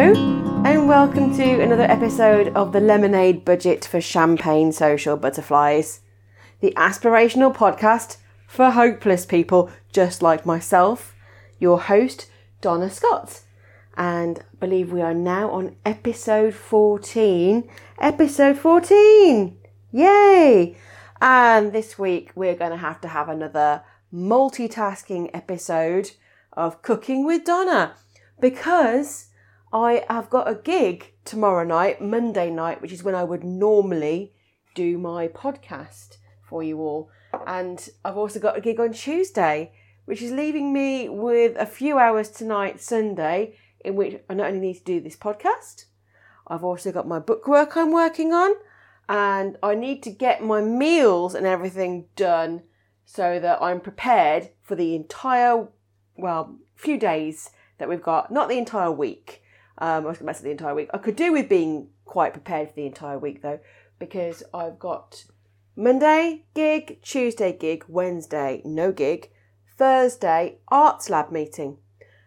Hello, and welcome to another episode of the Lemonade Budget for Champagne Social Butterflies, the aspirational podcast for hopeless people just like myself, your host, Donna Scott. And I believe we are now on episode 14. Episode 14! Yay! And this week we're going to have to have another multitasking episode of Cooking with Donna because I have got a gig tomorrow night, Monday night, which is when I would normally do my podcast for you all. And I've also got a gig on Tuesday, which is leaving me with a few hours tonight, Sunday, in which I not only need to do this podcast, I've also got my book work I'm working on, and I need to get my meals and everything done so that I'm prepared for the entire, well, few days that we've got, not the entire week. Um, I was going to say the entire week. I could do with being quite prepared for the entire week though, because I've got Monday gig, Tuesday gig, Wednesday no gig, Thursday arts lab meeting.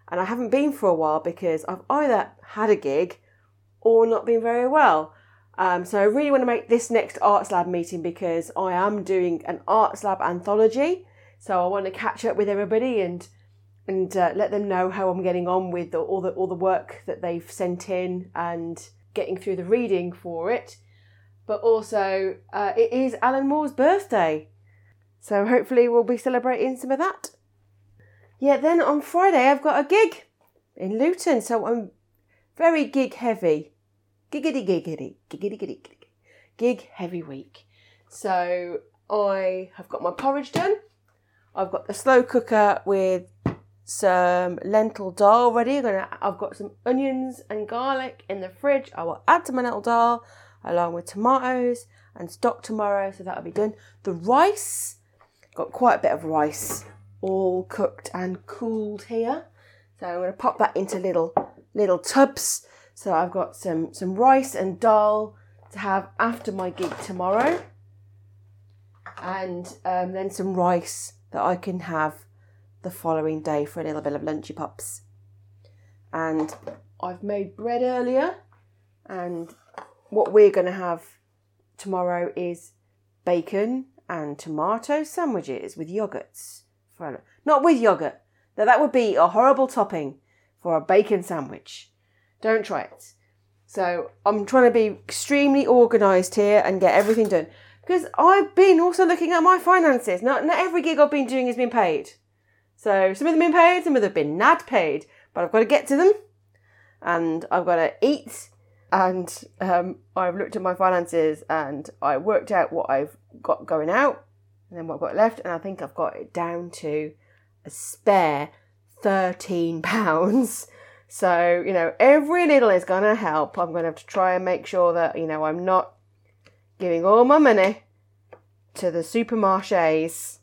And I haven't been for a while because I've either had a gig or not been very well. Um, so I really want to make this next arts lab meeting because I am doing an arts lab anthology. So I want to catch up with everybody and and uh, let them know how I'm getting on with the, all the all the work that they've sent in and getting through the reading for it. But also, uh, it is Alan Moore's birthday, so hopefully we'll be celebrating some of that. Yeah, then on Friday I've got a gig in Luton, so I'm very gig heavy, giggity giggity giggity giggity gig heavy week. So I have got my porridge done. I've got the slow cooker with some lentil dal ready. I'm gonna, I've got some onions and garlic in the fridge. I will add to my lentil dal along with tomatoes and stock tomorrow, so that'll be done. The rice, got quite a bit of rice all cooked and cooled here. So I'm gonna pop that into little little tubs. So I've got some some rice and dal to have after my gig tomorrow, and um, then some rice that I can have the following day for a little bit of lunchy pops. And I've made bread earlier, and what we're going to have tomorrow is bacon and tomato sandwiches with yogurts. Not with yogurt. Now that would be a horrible topping for a bacon sandwich. Don't try it. So I'm trying to be extremely organised here and get everything done because I've been also looking at my finances. Not not every gig I've been doing has been paid. So some of them have been paid, some of them have been not paid, but I've got to get to them, and I've got to eat. And um, I've looked at my finances and I worked out what I've got going out and then what I've got left, and I think I've got it down to a spare thirteen pounds. So you know, every little is gonna help. I'm gonna have to try and make sure that you know I'm not giving all my money to the supermarchés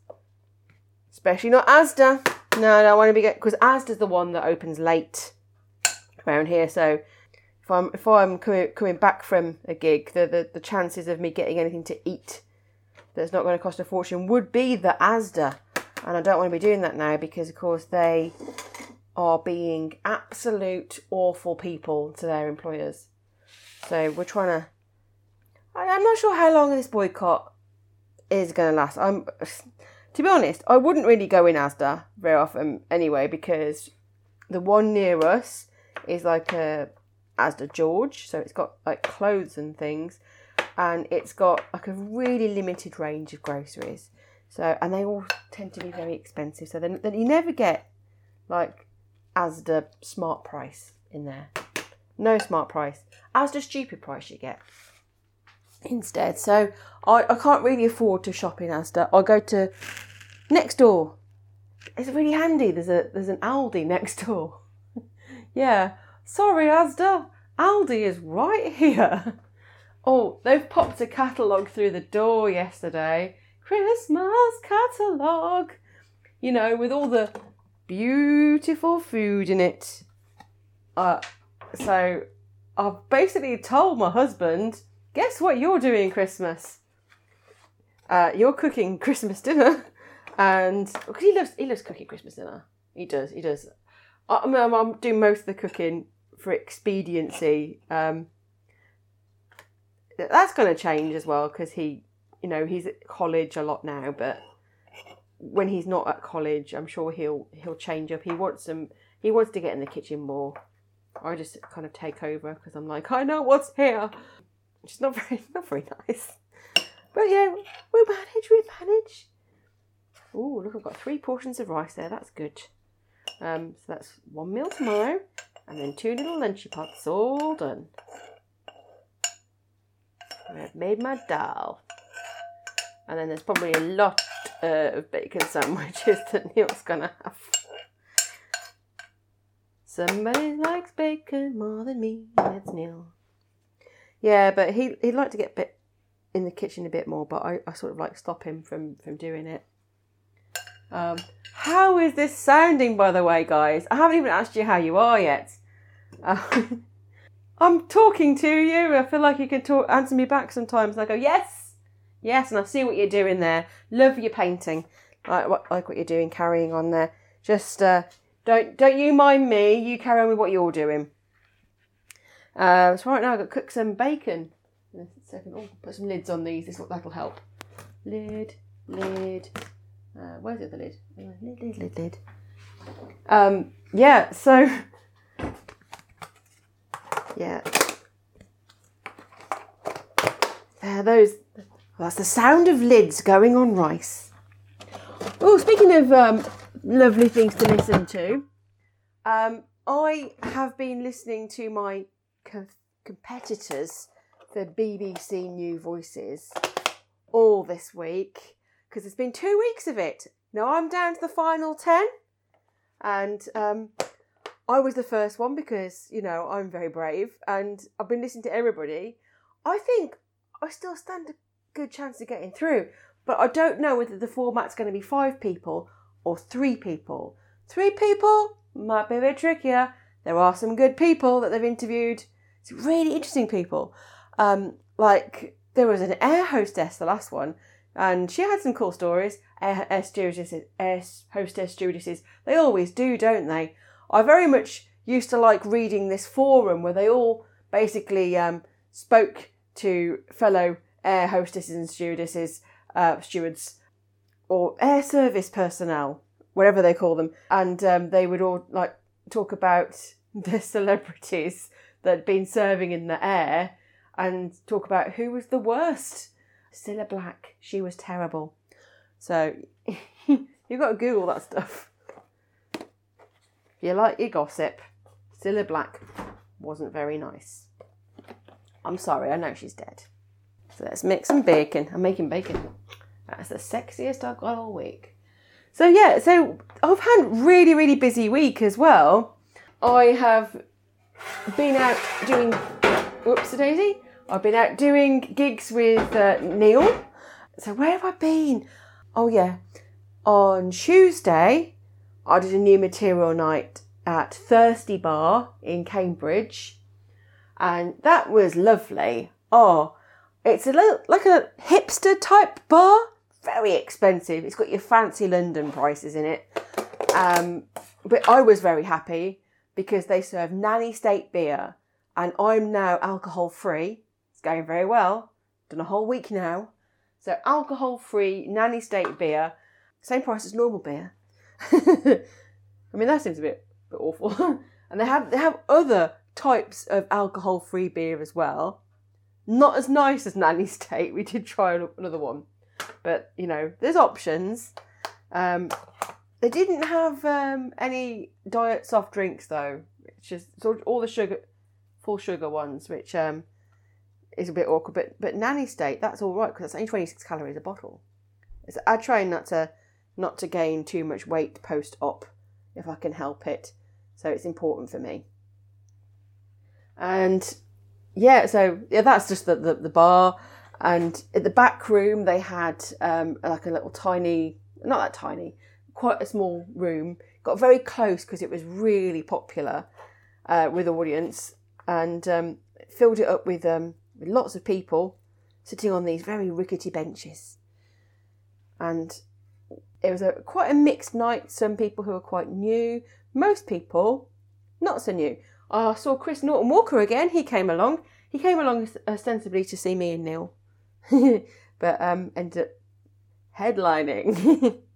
especially not Asda. No, I don't want to be because Asda's the one that opens late around here. So if I'm if I'm coming coming back from a gig, the, the the chances of me getting anything to eat that's not going to cost a fortune would be the Asda, and I don't want to be doing that now because of course they are being absolute awful people to their employers. So we're trying to. I'm not sure how long this boycott is going to last. I'm to be honest, I wouldn't really go in Asda very often anyway because the one near us is like a Asda George, so it's got like clothes and things, and it's got like a really limited range of groceries. So and they all tend to be very expensive. So then, then you never get like Asda smart price in there. No smart price. Asda stupid price you get instead. So I, I can't really afford to shop in Asda. I go to next door. It's really handy. There's a there's an Aldi next door. yeah. Sorry, Asda. Aldi is right here. Oh, they've popped a catalogue through the door yesterday. Christmas catalogue. You know, with all the beautiful food in it. Uh, so I've basically told my husband, guess what you're doing Christmas? Uh, you're cooking Christmas dinner, and because he loves he loves cooking Christmas dinner. He does, he does. I, I'm, I'm doing most of the cooking for expediency. Um, that's going to change as well because he, you know, he's at college a lot now, but when he's not at college, I'm sure he'll he'll change up. He wants some. He wants to get in the kitchen more. I just kind of take over because I'm like, I know what's here. It's not very not very nice. But yeah, we manage. We manage. Oh, look, I've got three portions of rice there. That's good. Um, so that's one meal tomorrow, and then two little lunchy pots all done. I've made my dal. And then there's probably a lot uh, of bacon sandwiches that Neil's gonna have. Somebody likes bacon more than me. It's Neil. Yeah, but he he'd like to get bit in the kitchen a bit more, but I, I sort of like stop him from from doing it. Um, how is this sounding, by the way, guys? I haven't even asked you how you are yet. Uh, I'm talking to you. I feel like you can talk, answer me back sometimes. And I go, yes, yes, and I see what you're doing there. Love your painting. Like what, like what you're doing, carrying on there. Just uh, don't don't you mind me. You carry on with what you're doing. Uh, so right now I've got to cook some bacon. In a Second, oh, put some lids on these. This that'll help. Lid, lid. Uh, where's the other lid? Lid, lid, lid, lid. Um, yeah. So, yeah. There, those. That's the sound of lids going on rice. Oh, speaking of um, lovely things to listen to, um, I have been listening to my co- competitors for BBC New Voices all this week because it's been two weeks of it. Now I'm down to the final 10, and um, I was the first one because, you know, I'm very brave and I've been listening to everybody. I think I still stand a good chance of getting through, but I don't know whether the format's going to be five people or three people. Three people might be a bit trickier. There are some good people that they've interviewed. It's really interesting people. Um, like there was an air hostess, the last one, and she had some cool stories. Air, air stewardesses, air hostess stewardesses, they always do, don't they? I very much used to like reading this forum where they all basically um, spoke to fellow air hostesses and stewardesses, uh, stewards, or air service personnel, whatever they call them, and um, they would all like talk about the celebrities that had been serving in the air and talk about who was the worst. Cilla Black, she was terrible. So you've got to Google that stuff. If you like your gossip, Cilla Black wasn't very nice. I'm sorry, I know she's dead. So let's make some bacon. I'm making bacon. That's the sexiest I've got all week. So yeah, so I've had really, really busy week as well. I have been out doing whoops daisy. I've been out doing gigs with uh, Neil. So where have I been? Oh yeah, on Tuesday I did a new material night at Thirsty Bar in Cambridge, and that was lovely. Oh, it's a little like a hipster type bar, very expensive. It's got your fancy London prices in it, um, but I was very happy because they serve nanny state beer, and I'm now alcohol free. It's going very well. Done a whole week now. So alcohol free nanny state beer, same price as normal beer. I mean that seems a bit, bit awful. and they have they have other types of alcohol free beer as well. Not as nice as Nanny State. We did try another one, but you know, there's options. Um, they didn't have um, any diet soft drinks though. It's just all the sugar, full sugar ones, which um, is a bit awkward. But but Nanny State, that's all right because it's only 26 calories a bottle. It's, I try not to not to gain too much weight post op if I can help it. So it's important for me. And yeah, so yeah, that's just the, the, the bar. And at the back room, they had um, like a little tiny, not that tiny, quite a small room. Got very close because it was really popular uh, with audience and um, filled it up with, um, with lots of people sitting on these very rickety benches. And it was a quite a mixed night. Some people who were quite new, most people not so new. I saw Chris Norton Walker again. He came along. He came along ostensibly to see me and Neil, but um, ended up headlining.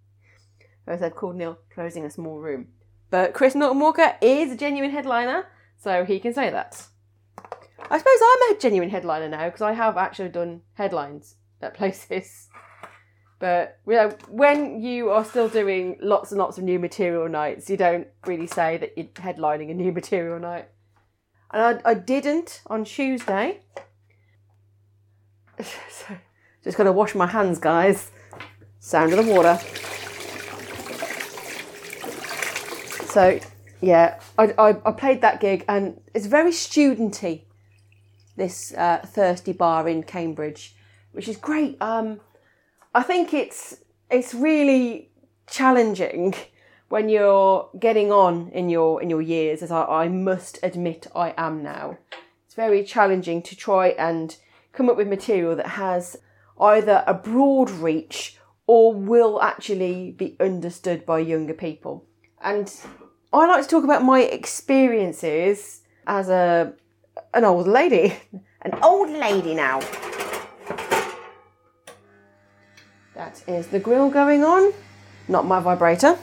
I've called Neil closing a small room. But Chris Norton Walker is a genuine headliner, so he can say that. I suppose I'm a genuine headliner now because I have actually done headlines at places. But you know, when you are still doing lots and lots of new material nights, you don't really say that you're headlining a new material night. And I, I didn't on Tuesday. so, just got to wash my hands, guys. Sound of the water. So yeah, I, I, I played that gig and it's very studenty. This uh, thirsty bar in Cambridge, which is great. Um, I think it's it's really challenging when you're getting on in your in your years, as I, I must admit I am now. It's very challenging to try and come up with material that has either a broad reach or will actually be understood by younger people. And I like to talk about my experiences as a an old lady, an old lady now. That is the grill going on, not my vibrator.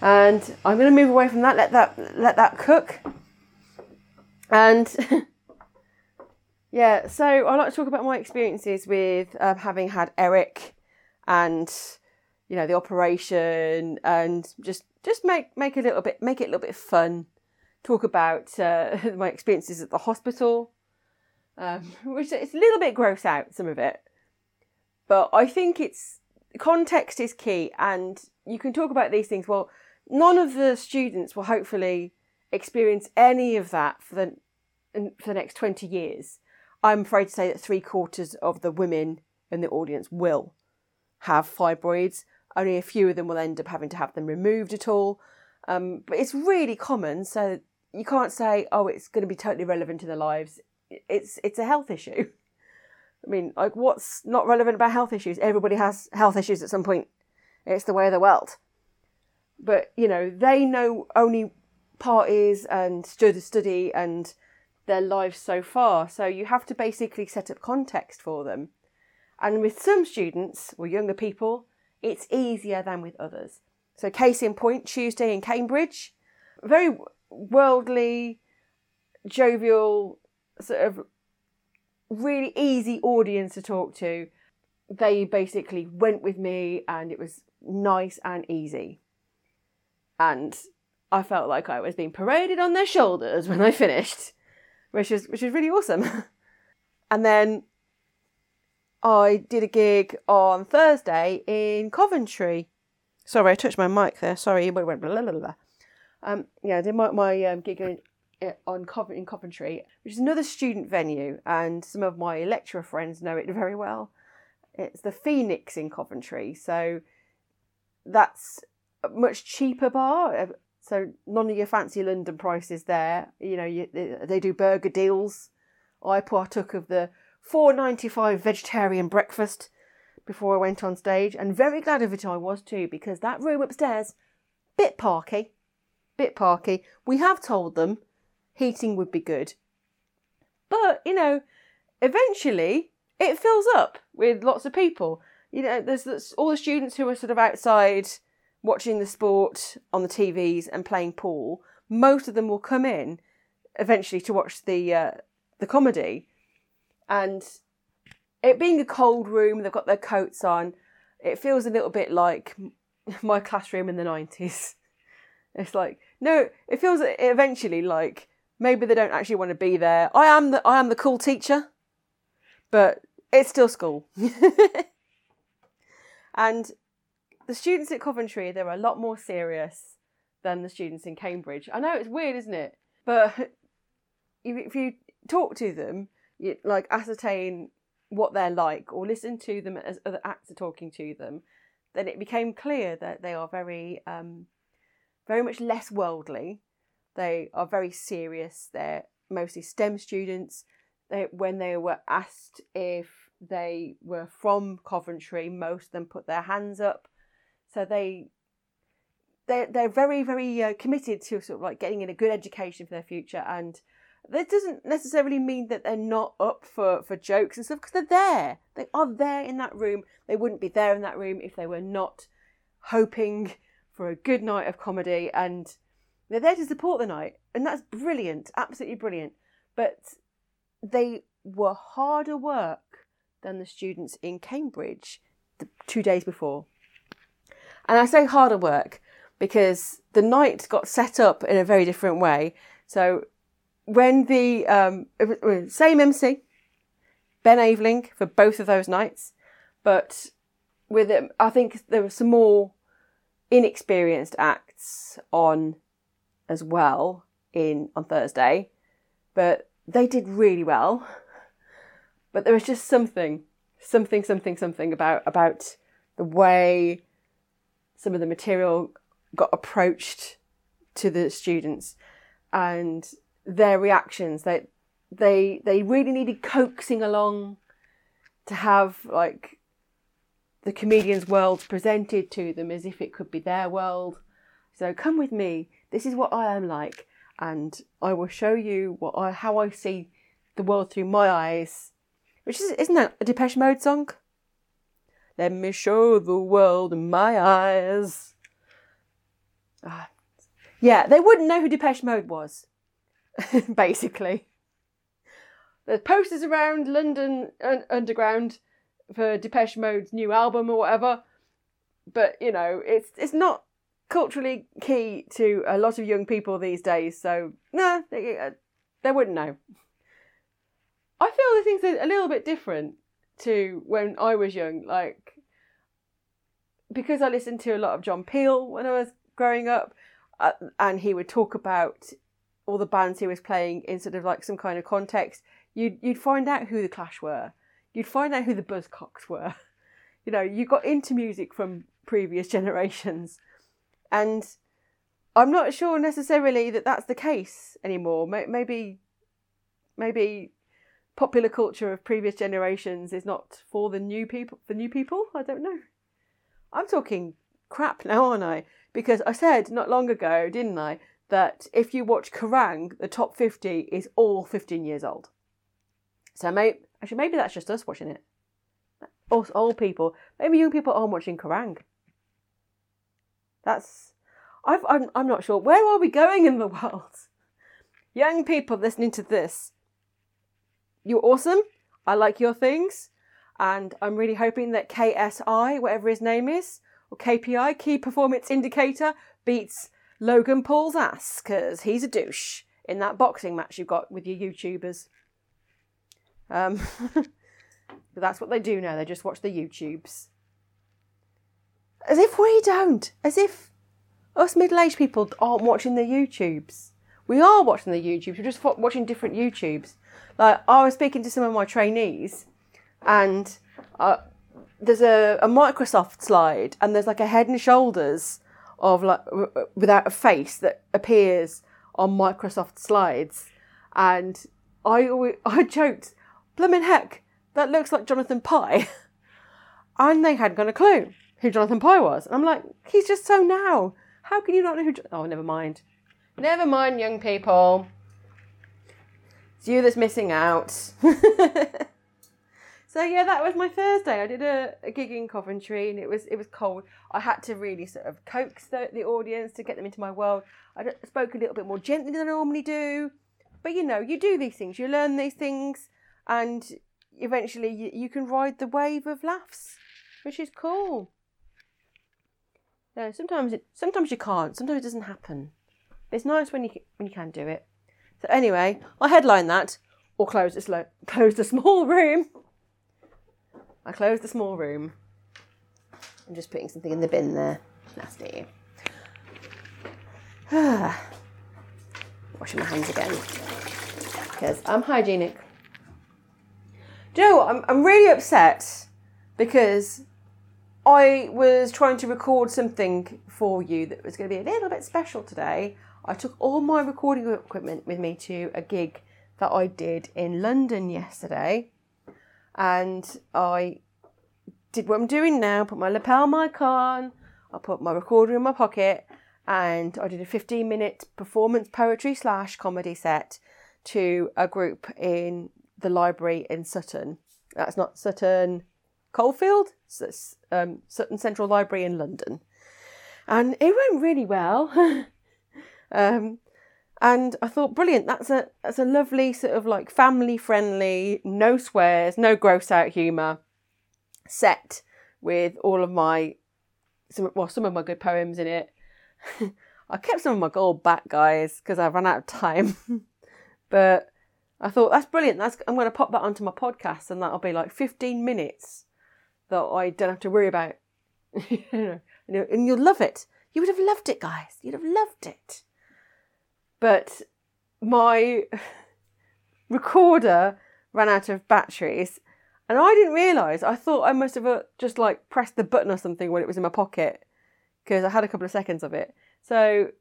And I'm going to move away from that. Let that let that cook. And yeah, so I like to talk about my experiences with uh, having had Eric and you know the operation and just just make make a little bit make it a little bit fun. Talk about uh, my experiences at the hospital, um, which it's a little bit gross out some of it, but I think it's context is key, and you can talk about these things. Well, none of the students will hopefully experience any of that for the for the next twenty years. I'm afraid to say that three quarters of the women in the audience will have fibroids only a few of them will end up having to have them removed at all. Um, but it's really common, so you can't say, oh, it's going to be totally relevant to their lives. It's it's a health issue. I mean, like, what's not relevant about health issues? Everybody has health issues at some point. It's the way of the world. But you know, they know only parties and study and their lives so far. So you have to basically set up context for them. And with some students or younger people, it's easier than with others. So, case in point, Tuesday in Cambridge, very worldly, jovial, sort of really easy audience to talk to. They basically went with me and it was nice and easy. And I felt like I was being paraded on their shoulders when I finished, which was which was really awesome. and then I did a gig on Thursday in Coventry. Sorry, I touched my mic there. Sorry, it went blah, blah, blah. Um, yeah, I did my, my um, gig in, on Covent, in Coventry, which is another student venue, and some of my lecturer friends know it very well. It's the Phoenix in Coventry, so that's a much cheaper bar. Uh, so none of your fancy London prices there. You know, you, they do burger deals. I partook of the 4.95 vegetarian breakfast before I went on stage, and very glad of it I was too, because that room upstairs, bit parky, bit parky. We have told them heating would be good, but you know, eventually it fills up with lots of people. You know, there's, there's all the students who are sort of outside watching the sport on the TVs and playing pool. Most of them will come in eventually to watch the uh, the comedy and it being a cold room, they've got their coats on. It feels a little bit like my classroom in the nineties. It's like no, it feels eventually like maybe they don't actually want to be there. I am the I am the cool teacher, but it's still school. and the students at Coventry, they're a lot more serious than the students in Cambridge. I know it's weird, isn't it? But if you talk to them, like ascertain what they're like or listen to them as other acts are talking to them, then it became clear that they are very, um, very much less worldly. They are very serious. They're mostly STEM students. They, when they were asked if they were from Coventry, most of them put their hands up. So they they're they're very very uh, committed to sort of like getting in a good education for their future, and that doesn't necessarily mean that they're not up for for jokes and stuff because they're there. They are there in that room. They wouldn't be there in that room if they were not hoping for a good night of comedy, and they're there to support the night, and that's brilliant, absolutely brilliant. But they were harder work than the students in Cambridge the two days before. And I say harder work because the night got set up in a very different way. So when the um, same MC, Ben Aveling for both of those nights, but with it, I think there were some more inexperienced acts on as well in on Thursday, but they did really well. But there was just something, something, something, something about about the way some of the material got approached to the students and their reactions. They they they really needed coaxing along to have like the comedian's world presented to them as if it could be their world. So come with me. This is what I am like, and I will show you what I how I see the world through my eyes. Which is isn't that a Depeche Mode song? Let me show the world in my eyes. Ah. Yeah, they wouldn't know who Depeche Mode was. basically. There's posters around London Underground for Depeche Mode's new album or whatever, but you know, it's it's not culturally key to a lot of young people these days. So nah, they, uh, they wouldn't know. I feel the things are a little bit different to when I was young. Like because I listened to a lot of John Peel when I was growing up, uh, and he would talk about all the bands he was playing in sort of like some kind of context, you'd you'd find out who the Clash were. You'd find out who the Buzzcocks were. You know, you got into music from previous generations, and I'm not sure necessarily that that's the case anymore. Maybe, maybe popular culture of previous generations is not for the new people. For new people, I don't know. I'm talking crap now, aren't I? Because I said not long ago, didn't I, that if you watch Kerrang, the top 50 is all 15 years old. So maybe, actually, maybe that's just us watching it. Us old people. Maybe young people aren't watching Kerrang. That's, I've, I'm, I'm not sure. Where are we going in the world? Young people listening to this, you're awesome. I like your things. And I'm really hoping that KSI, whatever his name is, or KPI, Key Performance Indicator, beats Logan Paul's ass because he's a douche in that boxing match you've got with your YouTubers. Um, but that's what they do now. They just watch the YouTubes. As if we don't. As if us middle-aged people aren't watching the YouTubes. We are watching the YouTubes. We're just watching different YouTubes. Like I was speaking to some of my trainees, and uh, there's a, a Microsoft slide, and there's like a Head and Shoulders of like without a face that appears on Microsoft slides, and I always, I joked, "Blooming heck, that looks like Jonathan Pie," and they hadn't got a clue who Jonathan Pie was. And I'm like, he's just so now. How can you not know who? oh, never mind. Never mind, young people. It's you that's missing out. So yeah, that was my Thursday. I did a, a gig in Coventry, and it was it was cold. I had to really sort of coax the, the audience to get them into my world. I spoke a little bit more gently than I normally do, but you know, you do these things, you learn these things, and eventually you, you can ride the wave of laughs, which is cool. No, sometimes it sometimes you can't. Sometimes it doesn't happen. It's nice when you when you can do it. So anyway, I headline that or close the close the small room. I closed the small room. I'm just putting something in the bin there. Nasty. Washing my hands again. Because I'm hygienic. Do you know what? I'm, I'm really upset because I was trying to record something for you that was going to be a little bit special today. I took all my recording equipment with me to a gig that I did in London yesterday and I did what I'm doing now, put my lapel mic on, I put my recorder in my pocket, and I did a 15 minute performance poetry slash comedy set to a group in the library in Sutton. That's not Sutton Coldfield, it's um, Sutton Central Library in London. And it went really well. um, and I thought, brilliant, that's a that's a lovely sort of like family friendly, no swears, no gross out humour set with all of my some well, some of my good poems in it. I kept some of my gold back, guys, because I ran out of time. but I thought that's brilliant. That's I'm going to pop that onto my podcast, and that'll be like 15 minutes that I don't have to worry about. and you'll love it. You would have loved it, guys. You'd have loved it. But my recorder ran out of batteries, and I didn't realise. I thought I must have uh, just like pressed the button or something when it was in my pocket because I had a couple of seconds of it. So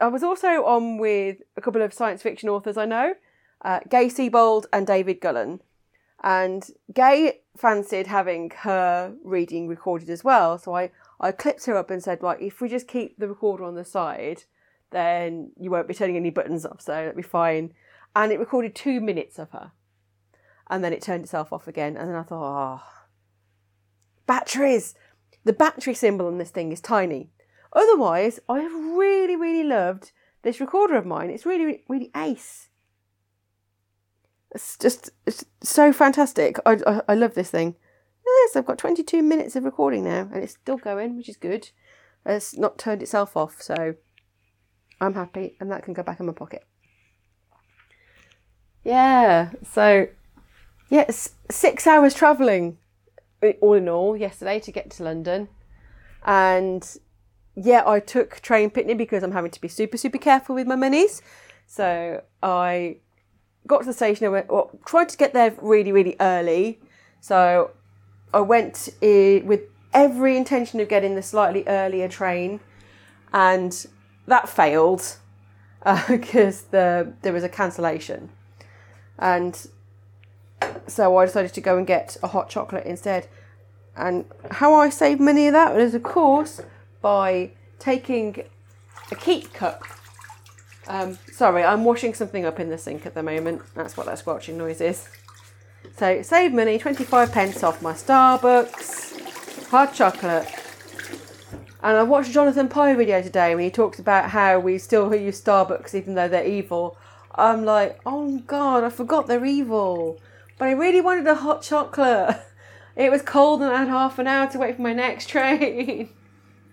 I was also on with a couple of science fiction authors I know, uh, Gaie Sebold and David Gullen. And Gaie fancied having her reading recorded as well. So I, I clipped her up and said, like, if we just keep the recorder on the side, then you won't be turning any buttons off, so that'll be fine. And it recorded two minutes of her. And then it turned itself off again. And then I thought, oh, batteries! The battery symbol on this thing is tiny. Otherwise, I have really, really loved this recorder of mine. It's really, really ace. It's just it's so fantastic. I, I, I love this thing. Yes, I've got 22 minutes of recording now, and it's still going, which is good. It's not turned itself off, so I'm happy, and that can go back in my pocket. Yeah, so yeah, six hours travelling all in all yesterday to get to London, and yeah, I took train picnic because I'm having to be super super careful with my minis. So I got to the station. I went, well, tried to get there really, really early. So I went with every intention of getting the slightly earlier train, and that failed because uh, the there was a cancellation, and so I decided to go and get a hot chocolate instead. And how I saved money of that was, of course, by taking a keep cup um, sorry, I'm washing something up in the sink at the moment. That's what that squelching noise is. So save money, 25 pence off my Starbucks, hot chocolate. And I watched Jonathan Pie video today when he talks about how we still use Starbucks even though they're evil. I'm like, oh god, I forgot they're evil. But I really wanted a hot chocolate. It was cold and I had half an hour to wait for my next train.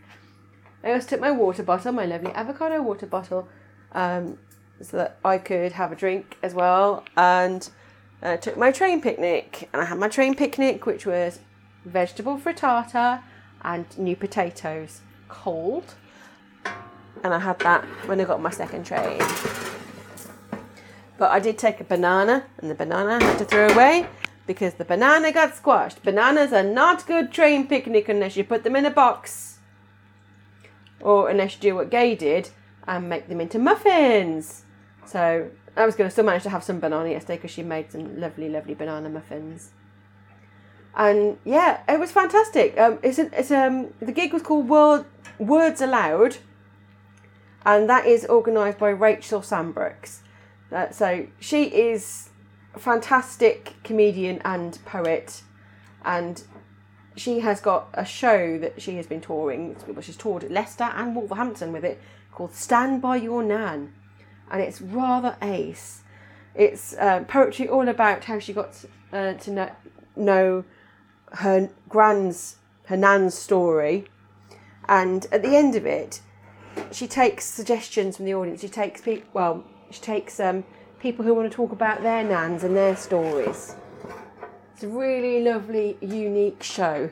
I also took my water bottle, my lovely avocado water bottle, um, so that I could have a drink as well. And I uh, took my train picnic, and I had my train picnic, which was vegetable frittata and new potatoes, cold. And I had that when I got my second train. But I did take a banana, and the banana I had to throw away because the banana got squashed. Bananas are not good train picnic unless you put them in a box. Or unless you do what Gaie did and make them into muffins. So I was going to still manage to have some banana yesterday because she made some lovely, lovely banana muffins. And yeah, it was fantastic. Um, it's, it's um the gig was called World Words Aloud, and that is organised by Rachel Sambrooks. Uh, so she is a fantastic comedian and poet, and she has got a show that she has been touring. She's toured Leicester and Wolverhampton with it called Stand By Your Nan, and it's rather ace. It's uh, poetry all about how she got uh, to know, know her grand's, her nan's story, and at the end of it, she takes suggestions from the audience. She takes people, well, she takes um, people who want to talk about their nans and their stories. It's a really lovely, unique show,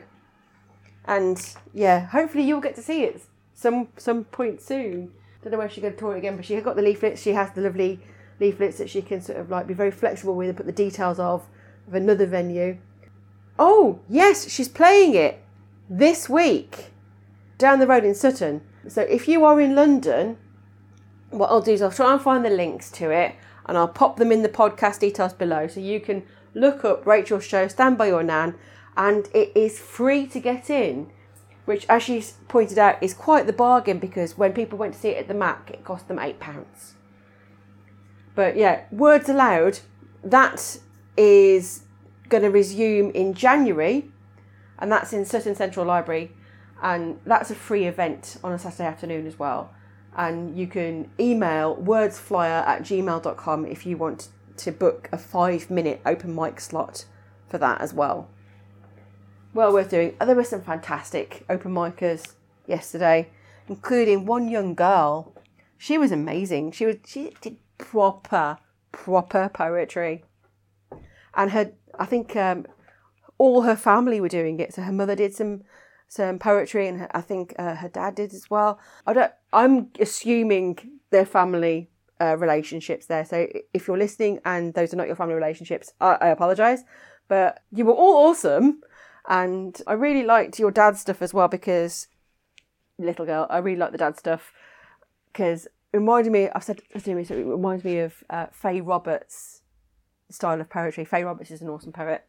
and yeah, hopefully you'll get to see it some some point soon. Don't know where she's going to tour it again, but she got the leaflets. She has the lovely leaflets that she can sort of like be very flexible with and put the details of of another venue. Oh yes, she's playing it this week down the road in Sutton. So if you are in London, what I'll do is I'll try and find the links to it and I'll pop them in the podcast details below so you can look up Rachel's show, Stand By Your Nan, and it is free to get in which, as she pointed out, is quite the bargain because when people went to see it at the Mac, it cost them £8. But yeah, Words Aloud, that is going to resume in January, and that's in Sutton Central Library, and that's a free event on a Saturday afternoon as well. And you can email wordsflyer at gmail.com if you want to book a five minute open mic slot for that as well. Well worth doing. Oh, there were some fantastic open micers yesterday, including one young girl. She was amazing. She was she did proper proper poetry, and her I think um, all her family were doing it. So her mother did some some poetry, and her, I think uh, her dad did as well. I don't. I'm assuming their family uh, relationships there. So if you're listening and those are not your family relationships, I, I apologise. But you were all awesome, and I really liked your dad stuff as well because little girl, I really like the dad stuff because it reminded me. I've said it reminds me of uh, Faye Roberts' style of poetry. Faye Roberts is an awesome poet.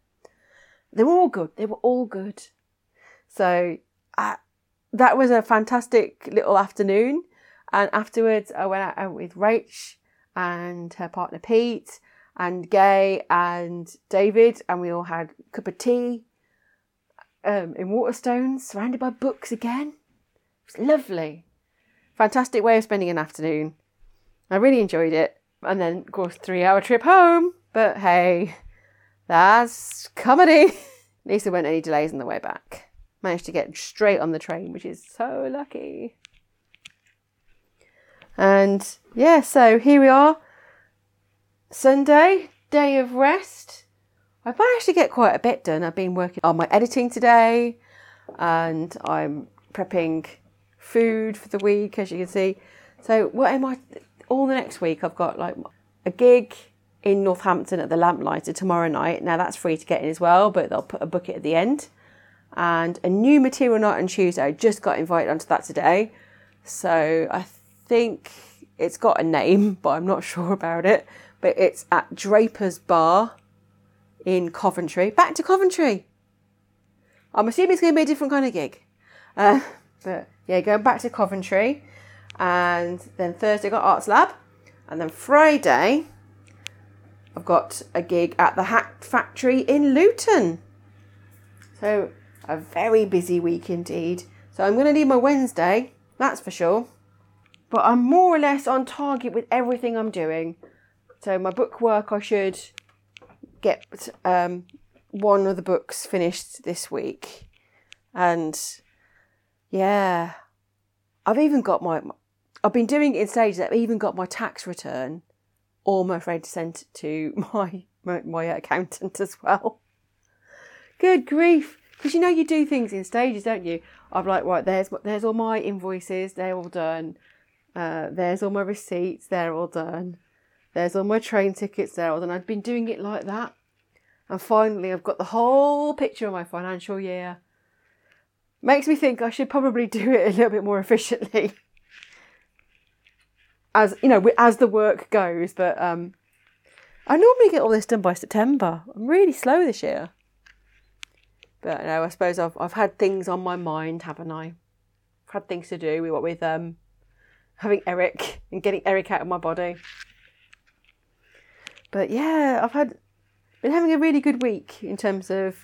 They were all good. They were all good. So uh, that was a fantastic little afternoon. And afterwards, I went out with Rach and her partner Pete and Gaie and David, and we all had a cup of tea um, in Waterstones, surrounded by books again. It was lovely. Fantastic way of spending an afternoon. I really enjoyed it. And then, of course, three hour trip home. But hey, that's comedy. At least there weren't any delays on the way back. Managed to get straight on the train, which is so lucky. And yeah, so here we are. Sunday, day of rest. I've managed to get quite a bit done. I've been working on my editing today and I'm prepping food for the week, as you can see. So, what am I? All the next week, I've got like a gig in Northampton at the Lamplighter tomorrow night. Now, that's free to get in as well, but they'll put a bucket at the end. And a new material night on Tuesday. I just got invited onto that today. So, I think it's got a name, but I'm not sure about it. But it's at Draper's Bar in Coventry. Back to Coventry. I'm assuming it's going to be a different kind of gig. Uh, but yeah, going back to Coventry. And then Thursday, got Arts Lab. And then Friday, I've got a gig at the Hat Factory in Luton. So, a very busy week indeed. So, I'm going to need my Wednesday, that's for sure but I'm more or less on target with everything I'm doing. So my book work, I should get um, one of the books finished this week, and yeah, I've even got my. I've been doing it in stages. I've even got my tax return almost ready to send to my my, my accountant as well. Good grief! Because you know you do things in stages, don't you? I'm like, right, there's there's all my invoices. They're all done. Uh, there's all my receipts, they're all done. There's all my train tickets, they're all done. I've been doing it like that. And finally, I've got the whole picture of my financial year. Makes me think I should probably do it a little bit more efficiently. As you know, as the work goes, but um, I normally get all this done by September. I'm really slow this year. But you know, I suppose I've I've had things on my mind, haven't I? I've had things to do with with um having Eric and getting Eric out of my body. But yeah, I've had been having a really good week in terms of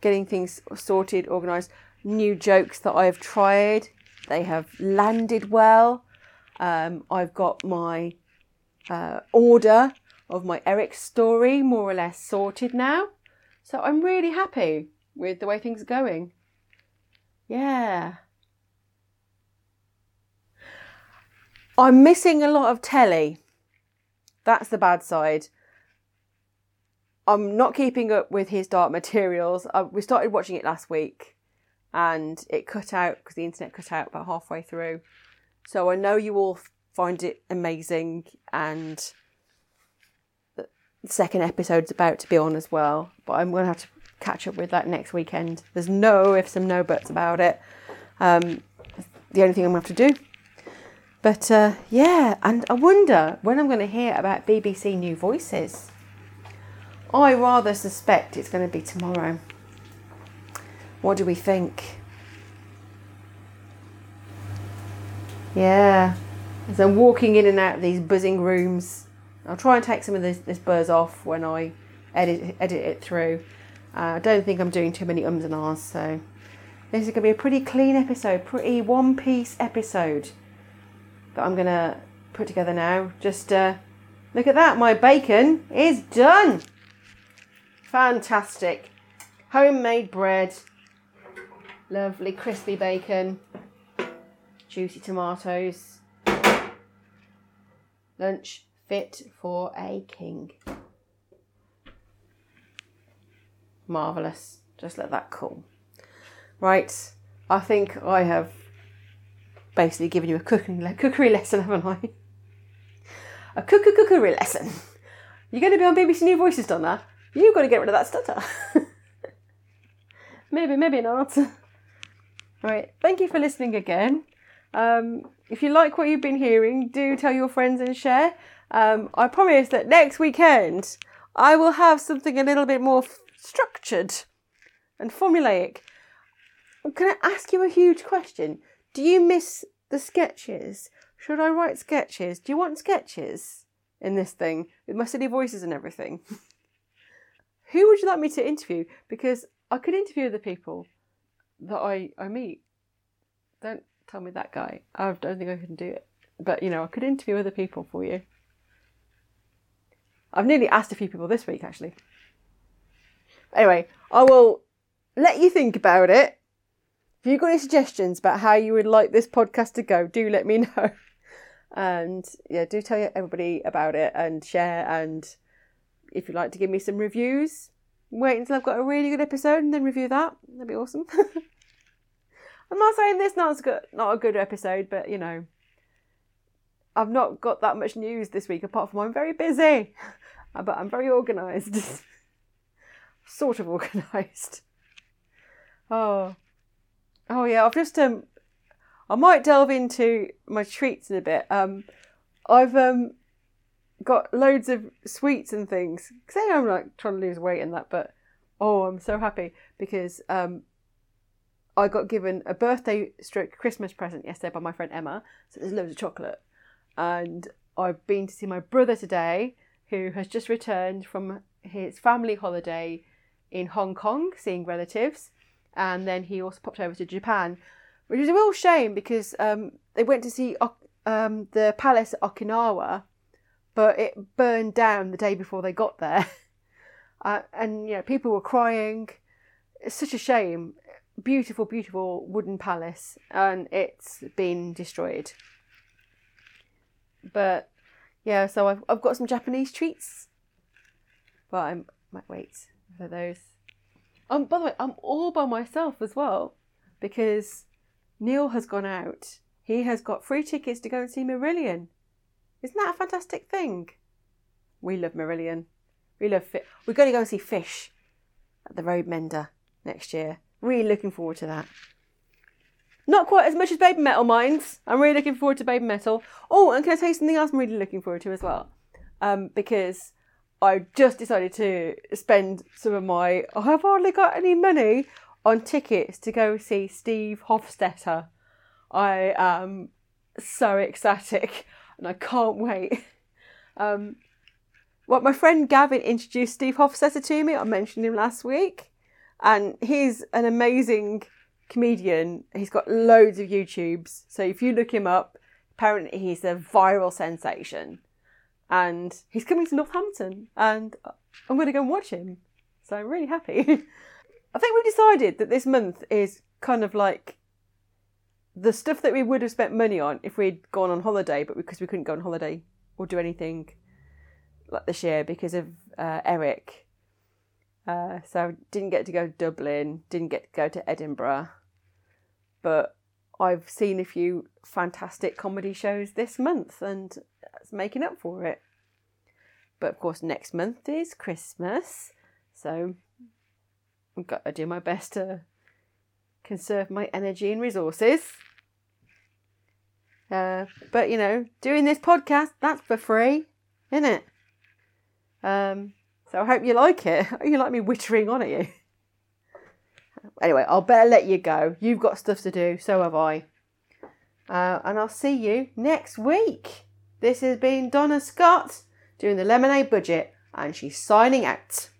getting things sorted, organised. New jokes that I've tried, they have landed well. Um, I've got my uh, order of my Eric story more or less sorted now. So I'm really happy with the way things are going. Yeah. I'm missing a lot of telly. That's the bad side. I'm not keeping up with his dark materials. Uh, we started watching it last week and it cut out because the internet cut out about halfway through. So I know you all find it amazing and the second episode's about to be on as well. But I'm going to have to catch up with that next weekend. There's no ifs and no buts about it. Um, the only thing I'm going to have to do but uh, yeah, and I wonder when I'm going to hear about BBC New Voices. I rather suspect it's going to be tomorrow. What do we think? Yeah. As I'm walking in and out of these buzzing rooms, I'll try and take some of this, this buzz off when I edit edit it through. Uh, I don't think I'm doing too many ums and ahs, so this is going to be a pretty clean episode, pretty one piece episode that I'm going to put together now. Just uh, look at that, my bacon is done. Fantastic. Homemade bread, lovely crispy bacon, juicy tomatoes. Lunch fit for a king. Marvellous. Just let that cool. Right, I think I have basically given you a cooking le- cookery lesson, haven't I? A cooker cookery lesson. You're going to be on BBC New Voices, Donna. You've got to get rid of that stutter. maybe, maybe not. Right, thank you for listening again. Um, if you like what you've been hearing, do tell your friends and share. Um, I promise that next weekend I will have something a little bit more f- structured and formulaic. Can I ask you a huge question? Do you miss the sketches? Should I write sketches? Do you want sketches in this thing with my silly voices and everything? Who would you like me to interview? Because I could interview the people that I, I meet. Don't tell me that guy. I don't think I can do it. But, you know, I could interview other people for you. I've nearly asked a few people this week, actually. Anyway, I will let you think about it. If you've got any suggestions about how you would like this podcast to go, do let me know. And yeah, do tell everybody about it and share. And if you'd like to give me some reviews, wait until I've got a really good episode and then review that. That'd be awesome. I'm not saying this not good, not a good episode, but you know, I've not got that much news this week apart from I'm very busy, but I'm very organised, sort of organised. Oh, oh yeah. I've just um, I might delve into my treats in a bit. Um, I've um got loads of sweets and things. Say I'm like trying to lose weight and that, but oh, I'm so happy because um, I got given a birthday stroke Christmas present yesterday by my friend Emma. So there's loads of chocolate, and I've been to see my brother today, who has just returned from his family holiday in Hong Kong, seeing relatives, and then he also popped over to Japan, which is a real shame because um, they went to see um, the palace at Okinawa but it burned down the day before they got there. Uh, and you know, people were crying. It's such a shame. Beautiful, beautiful wooden palace, and it's been destroyed. But yeah, so I've I've got some Japanese treats, but I might wait for those. Um, by the way, I'm all by myself as well because Neil has gone out. He has got free tickets to go and see Marillion. Isn't that a fantastic thing? We love Marillion. We love. We're going to go and see Fish at the Roadmender next year. Really looking forward to that. Not quite as much as Babymetal Minds. I'm really looking forward to Babymetal. Oh, and can I tell you something else I'm really looking forward to as well? Um, because I just decided to spend some of my. I've hardly got any money on tickets to go see Steve Hofstetter. I am so ecstatic and I can't wait. Um, well, my friend Gavin introduced Steve Hofstetter to me. I mentioned him last week, and he's an amazing comedian. He's got loads of YouTubes. So if you look him up, apparently he's a viral sensation, and he's coming to Northampton, and I'm going to go and watch him. So I'm really happy. I think we've decided that this month is kind of like the stuff that we would have spent money on if we'd gone on holiday, but because we couldn't go on holiday or do anything like this year because of uh, Eric. Uh, so didn't get to go to Dublin, didn't get to go to Edinburgh, but I've seen a few fantastic comedy shows this month, and that's making up for it. But of course, next month is Christmas, so I've got to do my best to conserve my energy and resources. Uh, but you know, doing this podcast, that's for free, isn't it? Um, so I hope you like it. you like me wittering on at you. Anyway, I'll better let you go. You've got stuff to do, so have I. Uh, and I'll see you next week. This has been Donna Scott doing the Lemonade Budget, and she's signing out.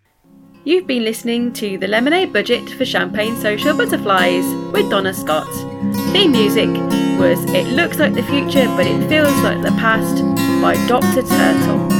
You've been listening to the Lemonade Budget for Champagne Social Butterflies with Donna Scott. Theme music was It Looks Like the Future But It Feels Like the Past by Dr. Turtle.